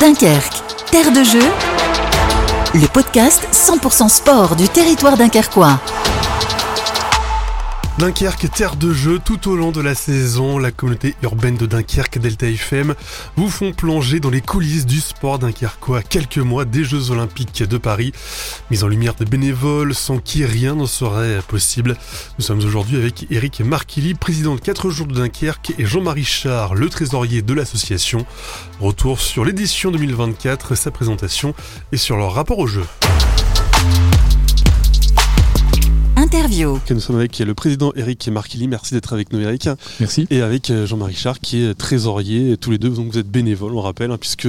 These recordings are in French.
Dunkerque, terre de jeu, le podcast 100% sport du territoire dunkerquois. Dunkerque, terre de jeu, tout au long de la saison, la communauté urbaine de Dunkerque, Delta FM, vous font plonger dans les coulisses du sport dunkerquois quelques mois des Jeux Olympiques de Paris. Mise en lumière de bénévoles sans qui rien ne serait possible. Nous sommes aujourd'hui avec Eric Marquilly, président de 4 jours de Dunkerque, et Jean-Marie Char, le trésorier de l'association. Retour sur l'édition 2024, sa présentation et sur leur rapport au jeu. Nous sommes avec le président Eric Marquilly. Merci d'être avec nous, Eric. Merci. Et avec euh, Jean-Marie Char, qui est trésorier. Tous les deux, donc vous êtes bénévoles, on rappelle, hein, puisque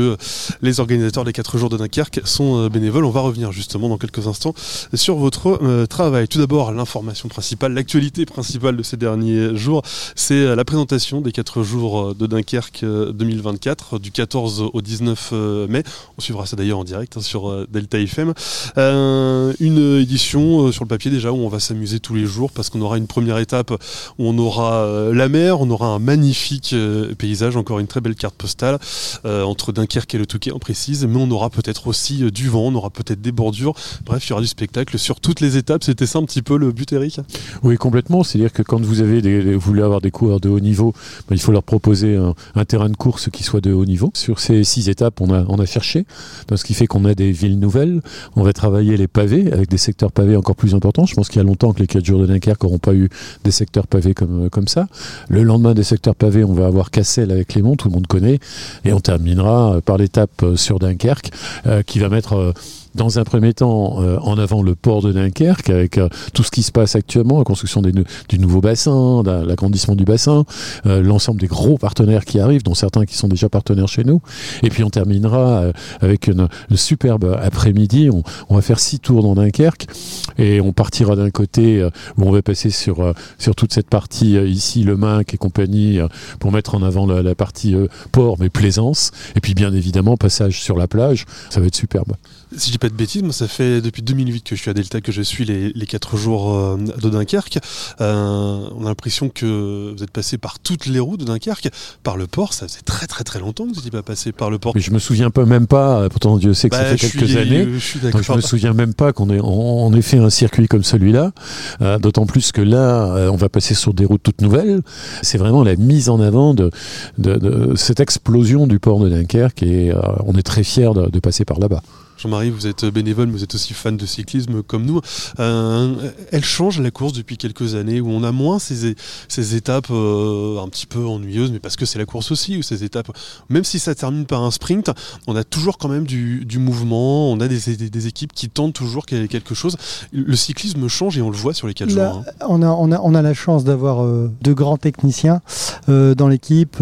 les organisateurs des 4 jours de Dunkerque sont euh, bénévoles. On va revenir justement dans quelques instants sur votre euh, travail. Tout d'abord, l'information principale, l'actualité principale de ces derniers jours, c'est la présentation des 4 jours de Dunkerque 2024, du 14 au 19 mai. On suivra ça d'ailleurs en direct hein, sur Delta FM. une édition sur le papier déjà où on va s'amuser tous les jours parce qu'on aura une première étape où on aura euh, la mer, on aura un magnifique euh, paysage, encore une très belle carte postale euh, entre Dunkerque et le Touquet en précise, mais on aura peut-être aussi du vent, on aura peut-être des bordures, bref, il y aura du spectacle sur toutes les étapes. C'était ça un petit peu le but, Eric? Oui, complètement. C'est-à-dire que quand vous avez des, voulez avoir des coureurs de haut niveau, ben, il faut leur proposer un, terrain de course qui soit de haut niveau. Sur ces six étapes, on a, on a cherché, ce qui fait qu'on a des villes nouvelles. On va travailler les pavés avec des secteurs pavés encore plus importants. Je pense qu'il y a longtemps que les 4 jours de Dunkerque n'auront pas eu des secteurs pavés comme, euh, comme ça. Le lendemain des secteurs pavés, on va avoir Cassel avec Clément, tout le monde connaît. Et on terminera euh, par l'étape euh, sur Dunkerque, qui va mettre dans un premier temps euh, en avant le port de Dunkerque avec euh, tout ce qui se passe actuellement, la construction du nouveau bassin, l'agrandissement du bassin, euh, l'ensemble des gros partenaires qui arrivent, dont certains qui sont déjà partenaires chez nous. Et puis on terminera avec une, superbe après-midi. On, va faire six tours dans Dunkerque et on partira d'un côté où on va passer sur, sur toute cette partie ici, le Minc et compagnie, pour mettre en avant la partie port mais plaisance. Et puis bien évidemment, passage sur la plage, ça va être superbe. Si je dis pas de bêtises, moi ça fait depuis 2008 que je suis à Delta, que je suis les, les 4 jours euh, de Dunkerque. Euh, on a l'impression que vous êtes passé par toutes les routes de Dunkerque, par le port. Ça faisait très très très longtemps que vous n'étiez pas passé par le port. Mais je me souviens pas même pas, euh, pourtant Dieu sait que ça bah, fait quelques années. Je, donc je me souviens même pas qu'on ait, ait fait un circuit comme celui-là. D'autant plus que là, on va passer sur des routes toutes nouvelles. C'est vraiment la mise en avant de, de, de, cette explosion du port de Dunkerque et on est très fiers de, de passer par là-bas. Jean-Marie, vous êtes bénévole, mais vous êtes aussi fan de cyclisme comme nous. Euh, elle change la course depuis quelques années, où on a moins ces, ces étapes euh, un petit peu ennuyeuses, mais parce que c'est la course aussi, ou ces étapes, même si ça termine par un sprint, on a toujours quand même du, mouvement, on a des, des, équipes qui tentent toujours quelque chose. Le cyclisme change et on le voit sur les quatre jours. Hein. On, a, on, a, on a la chance d'avoir euh, de grands techniciens dans l'équipe.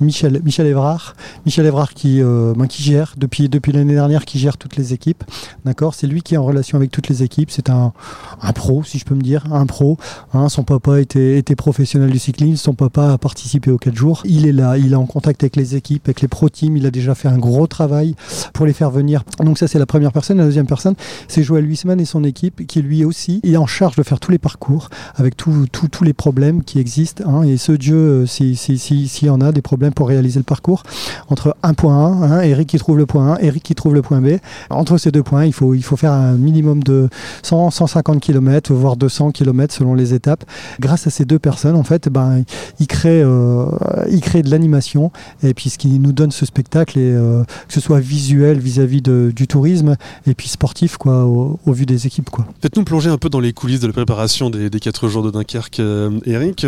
Michel, Michel Evrard, Michel Evrard qui, ben, qui gère depuis, depuis l'année dernière qui gère toutes les équipes. D'accord? C'est lui qui est en relation avec toutes les équipes. C'est un, un, pro, si je peux me dire, un pro. Hein. son papa était, était professionnel du cyclisme. Son papa a participé aux 4 jours. Il est là, il est en contact avec les équipes, avec les pro teams. Il a déjà fait un gros travail pour les faire venir. Donc ça, c'est la première personne. La deuxième personne, c'est Joël Huisman et son équipe qui lui aussi est en charge de faire tous les parcours avec tous les problèmes qui existent. Hein. et ce Dieu, s'il si, si, si, y en a des problèmes pour réaliser le parcours, entre un point 1, hein, Eric qui trouve le point 1, Eric qui trouve le point B. Entre ces deux points, il faut, il faut faire un minimum de 100, 150 km, voire 200 km selon les étapes. Grâce à ces deux personnes, en fait, ben, ils créent, euh, de l'animation et puis ce qui nous donne ce spectacle, et, euh, que ce soit visuel vis-à-vis du tourisme et puis sportif quoi, au, vu des équipes. Quoi. Faites-nous plonger un peu dans les coulisses de la préparation des, des 4 jours de Dunkerque, euh, Eric.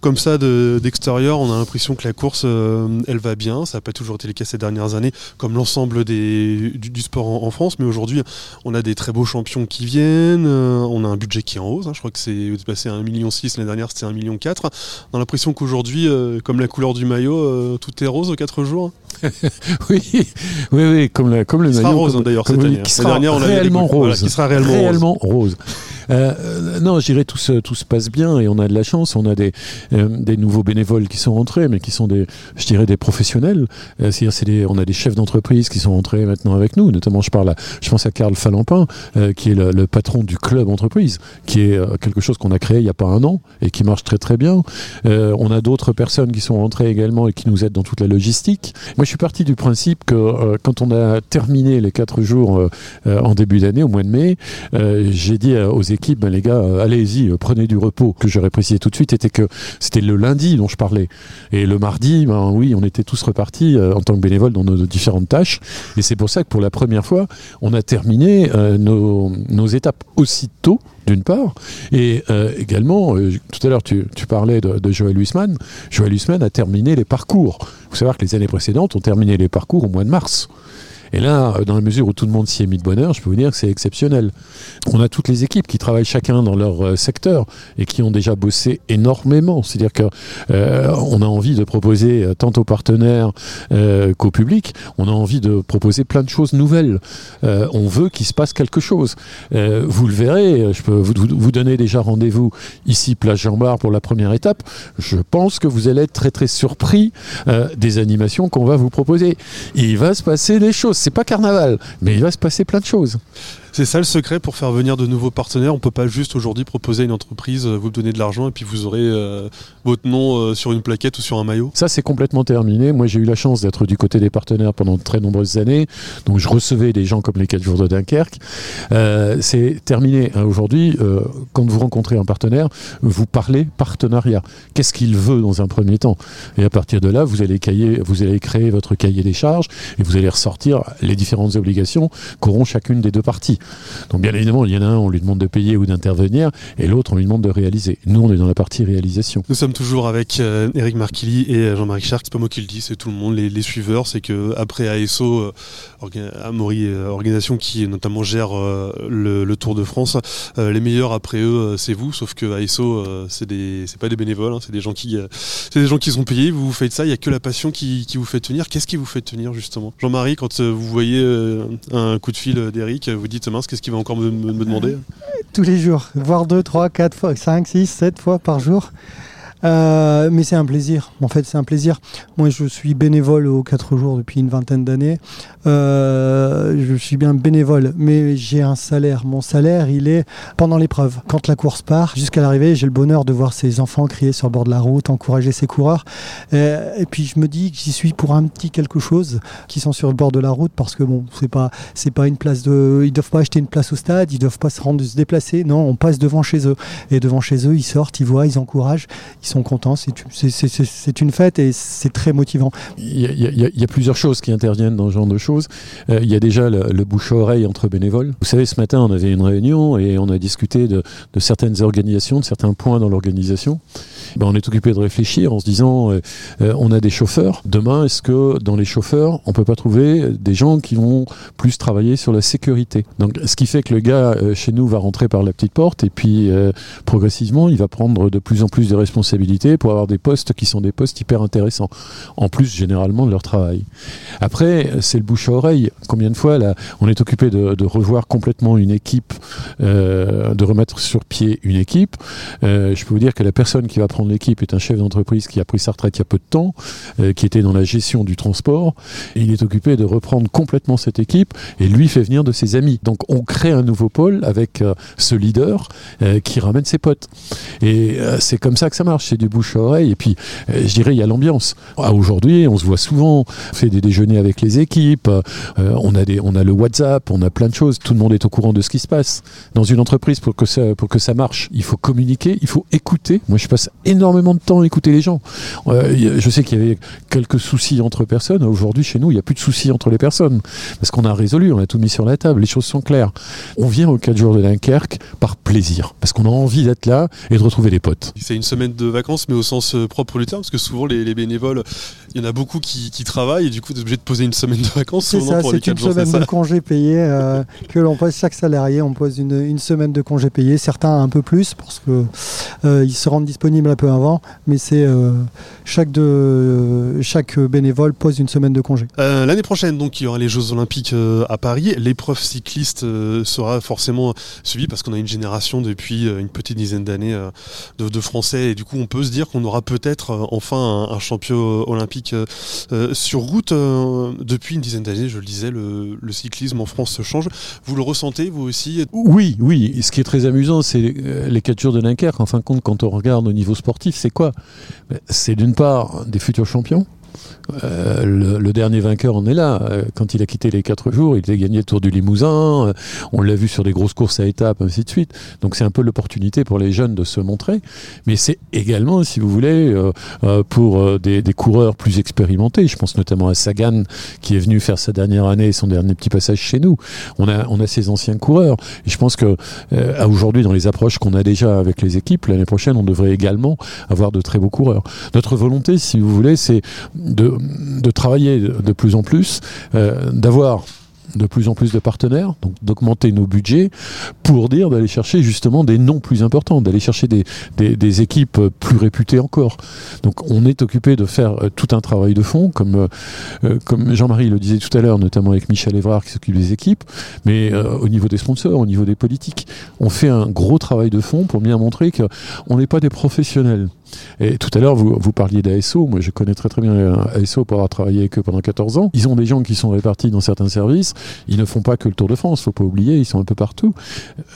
comme ça, d'extérieur, on a l'impression que la course, elle va bien. Ça n'a pas toujours été le cas ces dernières années, comme l'ensemble du, sport en, France, mais aujourd'hui, on a des très beaux champions qui viennent, euh, on a un budget qui est en hausse, hein. je crois que c'est passé à 1,6 million, l'année dernière c'était 1,4 million. On a l'impression qu'aujourd'hui, euh, comme la couleur du maillot, euh, tout est rose aux 4 jours. oui, oui, oui, comme, comme le qui maillot. Sera rose hein, d'ailleurs cette année. Qui sera réellement rose. qui sera réellement, rose. Euh, non, je dirais tout se, tout se passe bien et on a de la chance. On a des, euh, des nouveaux bénévoles qui sont rentrés, mais qui sont des, je dirais, des professionnels. Euh, c'est-à-dire, c'est on a des chefs d'entreprise qui sont rentrés maintenant avec nous. Notamment, je parle, à, je pense à Karl Falampin, qui est le, le patron du club entreprise, qui est quelque chose qu'on a créé il n'y a pas un an et qui marche très très bien. On a d'autres personnes qui sont rentrées également et qui nous aident dans toute la logistique. Moi, je suis parti du principe que euh, quand on a terminé les quatre jours euh, euh, en début d'année, au mois de mai, j'ai dit aux équipes, ben, les gars, allez-y, prenez du repos. Que j'aurais précisé tout de suite était que c'était le lundi dont je parlais. Et le mardi, ben oui, on était tous repartis en tant que bénévoles dans nos différentes tâches. Et c'est pour ça que pour la première fois, on a terminé nos, nos étapes aussitôt d'une part, et euh, également, euh, tout à l'heure tu, parlais de, de Joël Huisman, Joël Huisman a terminé les parcours. Il faut savoir que les années précédentes ont terminé les parcours au mois de mars. Et là, euh, dans la mesure où tout le monde s'y est mis de bonheur, je peux vous dire que c'est exceptionnel. On a toutes les équipes qui travaillent chacun dans leur euh, secteur et qui ont déjà bossé énormément. C'est-à-dire que euh, on a envie de proposer euh, tant aux partenaires qu'au public, on a envie de proposer plein de choses nouvelles. On veut qu'il se passe quelque chose. Vous le verrez, je peux vous, donner déjà rendez-vous ici, Place Jean-Bar, pour la première étape. Je pense que vous allez être très très surpris des animations qu'on va vous proposer. Il va se passer des choses. C'est pas carnaval, mais il va se passer plein de choses. C'est ça le secret pour faire venir de nouveaux partenaires. On peut pas juste aujourd'hui proposer à une entreprise, euh, vous donner de l'argent et puis vous aurez euh, votre nom euh, sur une plaquette ou sur un maillot. Ça, c'est complètement terminé. Moi, j'ai eu la chance d'être du côté des partenaires pendant de très nombreuses années. Donc, je recevais des gens comme les 4 jours de Dunkerque. Euh, c'est terminé. hein. Aujourd'hui, quand vous rencontrez un partenaire, vous parlez partenariat. Qu'est-ce qu'il veut dans un premier temps? Et à partir de là, vous allez, cahier, vous allez créer votre cahier des charges et vous allez ressortir les différentes obligations qu'auront chacune des deux parties. Donc, bien évidemment, il y en a un, on lui demande de payer ou d'intervenir, et l'autre, on lui demende de réaliser. Nous, on est dans la partie réalisation. Nous sommes toujours avec euh, Eric Marquilly et euh, Jean-Marie Charc. C'est pas moi qui le dis, c'est tout le monde, les, suiveurs. C'est que après ASO, euh, orga- Amaury, euh, organisation qui notamment gère euh, le, Tour de France, euh, les meilleurs après eux, c'est vous. Sauf que ASO, c'est des, c'est pas des bénévoles, hein, c'est des gens qui, c'est des gens qui sont payés. Vous, faites ça. Il y a que la passion qui, vous fait tenir. Qu'est-ce qui vous fait tenir justement, Jean-Marie, quand vous voyez un coup de fil d'Eric, vous dites mince, qu'est-ce qu'il va encore me, demander? Tous les jours, voire 2, 3, 4 fois, 5, 6, 7 fois par jour. Euh, mais c'est un plaisir, en fait c'est un plaisir. Moi je suis bénévole aux 4 jours depuis une vingtaine d'années. Euh, je suis bien bénévole, mais j'ai un salaire. Mon salaire il est pendant l'épreuve. Quand la course part, jusqu'à l'arrivée, j'ai le bonheur de voir ces enfants crier sur le bord de la route, encourager ces coureurs. Euh, et puis je me dis que j'y suis pour un petit quelque chose qui sont sur le bord de la route parce que bon, c'est pas c'est pas une place de ils doivent pas acheter une place au stade, ils doivent pas se rendre se déplacer. Non, on passe devant chez eux et devant chez eux, ils sortent, ils voient, ils encouragent, sont contents. C'est une fête et c'est très motivant. Il y, a, plusieurs choses qui interviennent dans ce genre de choses. Euh, il y a déjà le, le bouche-à-oreille entre bénévoles. Vous savez, ce matin, on avait une réunion et on a discuté de, certaines organisations, de certains points dans l'organisation. Ben, on est occupé de réfléchir en se disant, euh, euh, on a des chauffeurs. Demain, est-ce que dans les chauffeurs, on peut pas trouver des gens qui vont plus travailler sur la sécurité? Donc, ce qui fait que le gars chez nous va rentrer par la petite porte et puis progressivement, il va prendre de plus en plus de responsabilités pour avoir des postes qui sont des postes hyper intéressants en plus généralement de leur travail. Après, c'est le bouche à oreille. Combien de fois là, on est occupé de, revoir complètement une équipe, euh, de remettre sur pied une équipe. Euh, je peux vous dire que la personne qui va prendre l'équipe est un chef d'entreprise qui a pris sa retraite il y a peu de temps, euh, qui était dans la gestion du transport. Et il est occupé de reprendre complètement cette équipe et lui fait venir de ses amis. Donc on crée un nouveau pôle avec ce leader qui ramène ses potes. Et c'est comme ça que ça marche, du bouche à oreille. Et puis, euh, je dirais, il y a l'ambiance. Ah, Aujourd'hui, on se voit souvent, on fait des déjeuners avec les équipes, euh, on, a des, on a le WhatsApp, on a plein de choses. Tout le monde est au courant de ce qui se passe. Dans une entreprise, pour que ça, pour que ça marche, il faut communiquer, il faut écouter. Moi, je passe énormément de temps à écouter les gens. Euh, je sais qu'il y avait quelques soucis entre personnes. Aujourd'hui, chez nous, il n'y a plus de soucis entre les personnes. Parce qu'on a résolu, on a tout mis sur la table, les choses sont claires. On vient aux 4 jours de Dunkerque par plaisir. Parce qu'on a envie d'être là et de retrouver des potes. C'est une semaine de vacances, mais au sens euh, propre du terme, parce que souvent les, bénévoles, il y en a beaucoup qui, travaillent et du coup, tu es obligé de poser une semaine de vacances. C'est ça, c'est une semaine de congé payé euh, que l'on pose chaque salarié. On pose une, semaine de congé payé, certains un peu plus parce que ils se rendent disponibles un peu avant, mais c'est chaque, de, chaque bénévole pose une semaine de congé. L'année prochaine, donc, il y aura les Jeux Olympiques à Paris. L'épreuve cycliste sera forcément suivie parce qu'on a une génération depuis une petite dizaine d'années de, Français et du coup on peut se dire qu'on aura peut-être euh, enfin un, champion olympique euh, euh, sur route. depuis une dizaine d'années, je le disais, le, cyclisme en France se change. Vous le ressentez vous aussi? Oui, oui. Ce qui est très amusant, c'est les 4 jours de Dunkerque. En fin de compte, quand on regarde au niveau sportif, c'est quoi? C'est d'une part des futurs champions euh, le, dernier vainqueur en est là. Euh, quand il a quitté les quatre jours, il a gagné le Tour du Limousin. Euh, on l'a vu sur des grosses courses à étapes, ainsi de suite. Donc c'est un peu l'opportunité pour les jeunes de se montrer. Mais c'est également, si vous voulez, pour des, coureurs plus expérimentés. Je pense notamment à Sagan, qui est venu faire sa dernière année, son dernier petit passage chez nous. On a, on a ces anciens coureurs. Et je pense que aujourd'hui, dans les approches qu'on a déjà avec les équipes, l'année prochaine, on devrait également avoir de très beaux coureurs. Notre volonté, si vous voulez, c'est de travailler de plus en plus, euh, d'avoir de plus en plus de partenaires, donc d'augmenter nos budgets pour dire d'aller chercher justement des noms plus importants, d'aller chercher des, équipes plus réputées encore. Donc on est occupé de faire euh, tout un travail de fond, comme, euh, comme Jean-Marie le disait tout à l'heure, notamment avec Michel Évrard qui s'occupe des équipes, mais au niveau des sponsors, au niveau des politiques, on fait un gros travail de fond pour bien montrer qu'on n'est pas des professionnels. Et tout à l'heure, vous, vous parliez d'ASO. Moi, je connais très très bien ASO pour avoir travaillé avec eux pendant 14 ans. Ils ont des gens qui sont répartis dans certains services. Ils ne font pas que le Tour de France, faut pas oublier, ils sont un peu partout.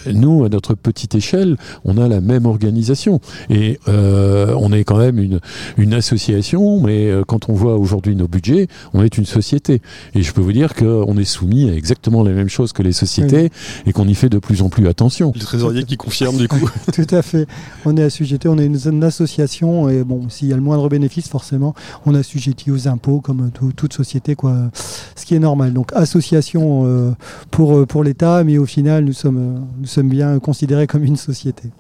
Nous, à notre petite échelle, on a la même organisation. Et euh, on est quand même une, une association, mais euh, quand on voit aujourd'hui nos budgets, on est une société. Et je peux vous dire qu'on est soumis à exactement les mêmes choses que les sociétés et qu'on y fait de plus en plus attention. Le trésorier qui confirme du coup. Tout à fait. On est assujetti, on est une association et bon, s'il y a le moindre bénéfice, forcément, on assujettit aux impôts comme toute société, quoi. Ce qui est normal. Donc association euh, pour, euh, pour l'État, mais au final, nous sommes, euh, nous sommes bien considérés comme une société.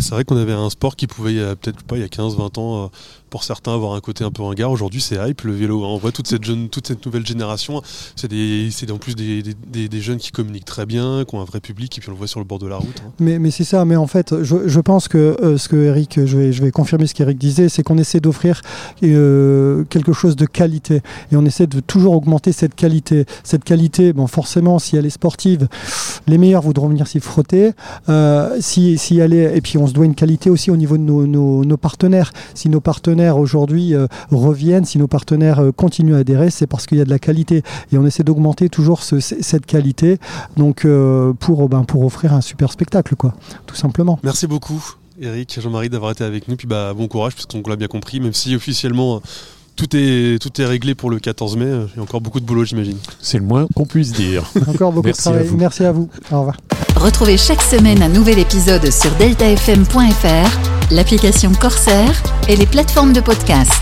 C'est vrai qu'on avait un sport qui pouvait, peut-être pas il y a 15-20 ans, pour certains avoir un côté un peu ringard. Aujourd'hui, c'est hype le vélo. On voit toute cette, jeune, toute cette nouvelle génération. C'est en plus des, des, jeunes qui communiquent très bien, qui ont un vrai public, et puis on le voit sur le bord de la route. Hein. Mais, mais c'est ça. Mais en fait, je, je pense que euh, ce que Eric, je vais, je vais confirmer ce qu'Eric disait, c'est qu'on essaie d'offrir euh, quelque chose de qualité. Et on essaie de toujours augmenter cette qualité. Cette qualité, bon, forcément, si elle est sportive, les meilleurs voudront venir s'y frotter. Euh, si, si et puis on se doit une qualité aussi au niveau de nos, partenaires. Si nos partenaires aujourd'hui euh, reviennent, si nos partenaires euh, continuent à adhérer, c'est parce qu'il y a de la qualité. Et on essaie d'augmenter toujours cette qualité donc, euh, pour, ben, pour offrir un super spectacle, quoi, tout simplement. Merci beaucoup. Eric, Jean-Marie d'avoir été avec nous, puis bah, bon courage, parce qu'on l'a bien compris, même si officiellement tout est, tout est réglé pour le 14 mai. Il y a encore beaucoup de boulot, j'imagine. C'est le moins qu'on puisse dire. Encore beaucoup de travail. Merci à vous. Au revoir. Retrouvez chaque semaine un nouvel épisode sur deltafm.fr, l'application Corsair et les plateformes de podcast.